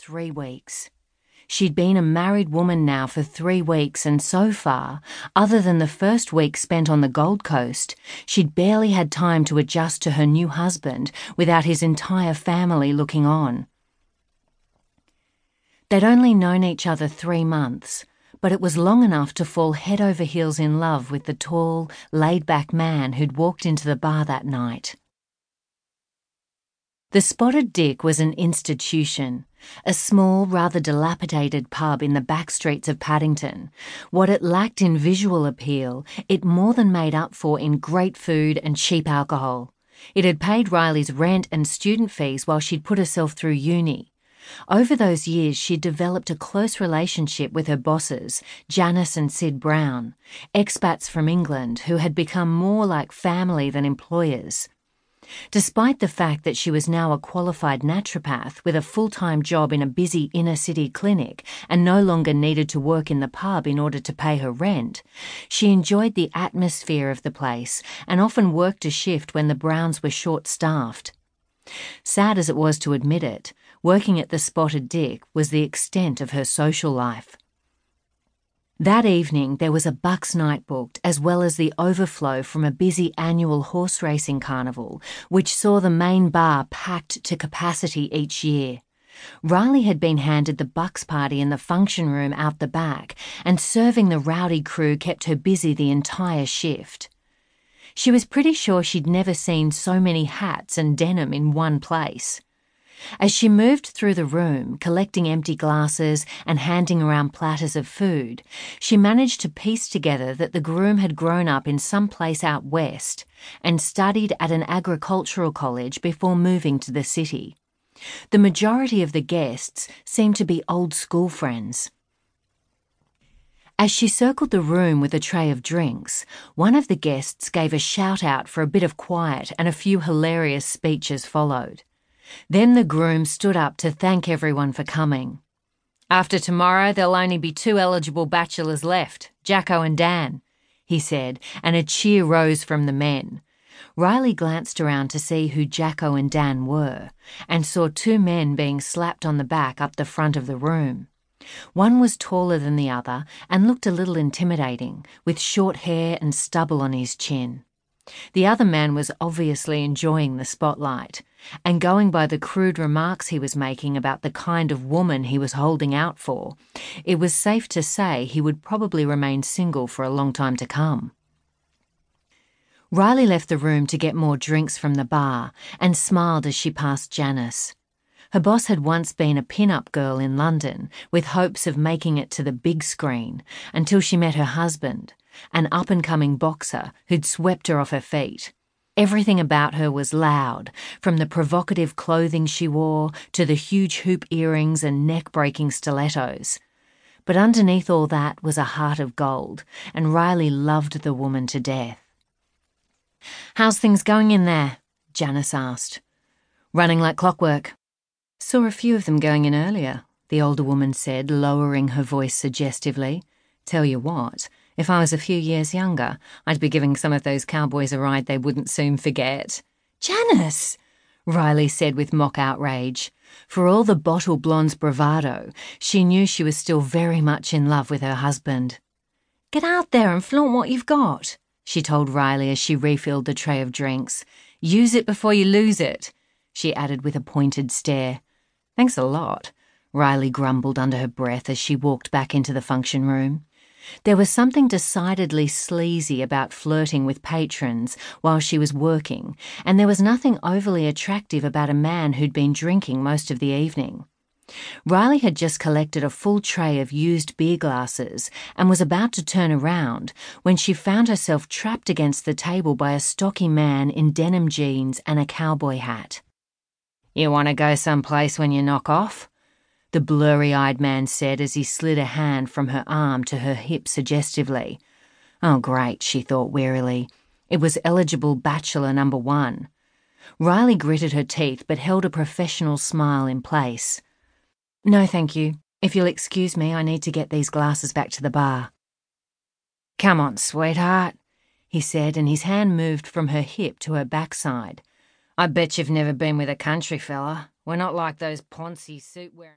Three weeks. She'd been a married woman now for three weeks, and so far, other than the first week spent on the Gold Coast, she'd barely had time to adjust to her new husband without his entire family looking on. They'd only known each other three months, but it was long enough to fall head over heels in love with the tall, laid back man who'd walked into the bar that night. The Spotted Dick was an institution, a small, rather dilapidated pub in the back streets of Paddington. What it lacked in visual appeal, it more than made up for in great food and cheap alcohol. It had paid Rilee's rent and student fees while she'd put herself through uni. Over those years, she'd developed a close relationship with her bosses, Janice and Sid Brown, expats from England who had become more like family than employers. Despite the fact that she was now a qualified naturopath with a full time job in a busy inner city clinic and no longer needed to work in the pub in order to pay her rent, she enjoyed the atmosphere of the place and often worked a shift when the Browns were short staffed. Sad as it was to admit it, working at the Spotted Dick was the extent of her social life. That evening, there was a Bucks night booked, as well as the overflow from a busy annual horse racing carnival, which saw the main bar packed to capacity each year. Rilee had been handed the Bucks party in the function room out the back, and serving the rowdy crew kept her busy the entire shift. She was pretty sure she'd never seen so many hats and denim in one place. As she moved through the room, collecting empty glasses and handing around platters of food, she managed to piece together that the groom had grown up in some place out west and studied at an agricultural college before moving to the city. The majority of the guests seemed to be old school friends. As she circled the room with a tray of drinks, one of the guests gave a shout out for a bit of quiet and a few hilarious speeches followed. Then the groom stood up to thank everyone for coming. After tomorrow, there'll only be two eligible bachelors left Jacko and Dan, he said, and a cheer rose from the men. Rilee glanced around to see who Jacko and Dan were, and saw two men being slapped on the back up the front of the room. One was taller than the other and looked a little intimidating, with short hair and stubble on his chin. The other man was obviously enjoying the spotlight, and going by the crude remarks he was making about the kind of woman he was holding out for, it was safe to say he would probably remain single for a long time to come. Rilee left the room to get more drinks from the bar and smiled as she passed Janice. Her boss had once been a pin-up girl in London with hopes of making it to the big screen until she met her husband, an up-and-coming boxer who'd swept her off her feet. Everything about her was loud, from the provocative clothing she wore to the huge hoop earrings and neck breaking stilettos. But underneath all that was a heart of gold, and Rilee loved the woman to death. How's things going in there? Janice asked. Running like clockwork. Saw a few of them going in earlier, the older woman said, lowering her voice suggestively. Tell you what, if I was a few years younger, I'd be giving some of those cowboys a ride they wouldn't soon forget. Janice! Rilee said with mock outrage. For all the bottle blonde's bravado, she knew she was still very much in love with her husband. Get out there and flaunt what you've got, she told Rilee as she refilled the tray of drinks. Use it before you lose it, she added with a pointed stare. Thanks a lot, Rilee grumbled under her breath as she walked back into the function room. There was something decidedly sleazy about flirting with patrons while she was working, and there was nothing overly attractive about a man who'd been drinking most of the evening. Rilee had just collected a full tray of used beer glasses and was about to turn around when she found herself trapped against the table by a stocky man in denim jeans and a cowboy hat. You want to go someplace when you knock off? The blurry eyed man said as he slid a hand from her arm to her hip suggestively. Oh, great, she thought wearily. It was eligible bachelor number one. Rilee gritted her teeth but held a professional smile in place. No, thank you. If you'll excuse me, I need to get these glasses back to the bar. Come on, sweetheart, he said, and his hand moved from her hip to her backside. I bet you've never been with a country fella. We're not like those poncy suit wearing.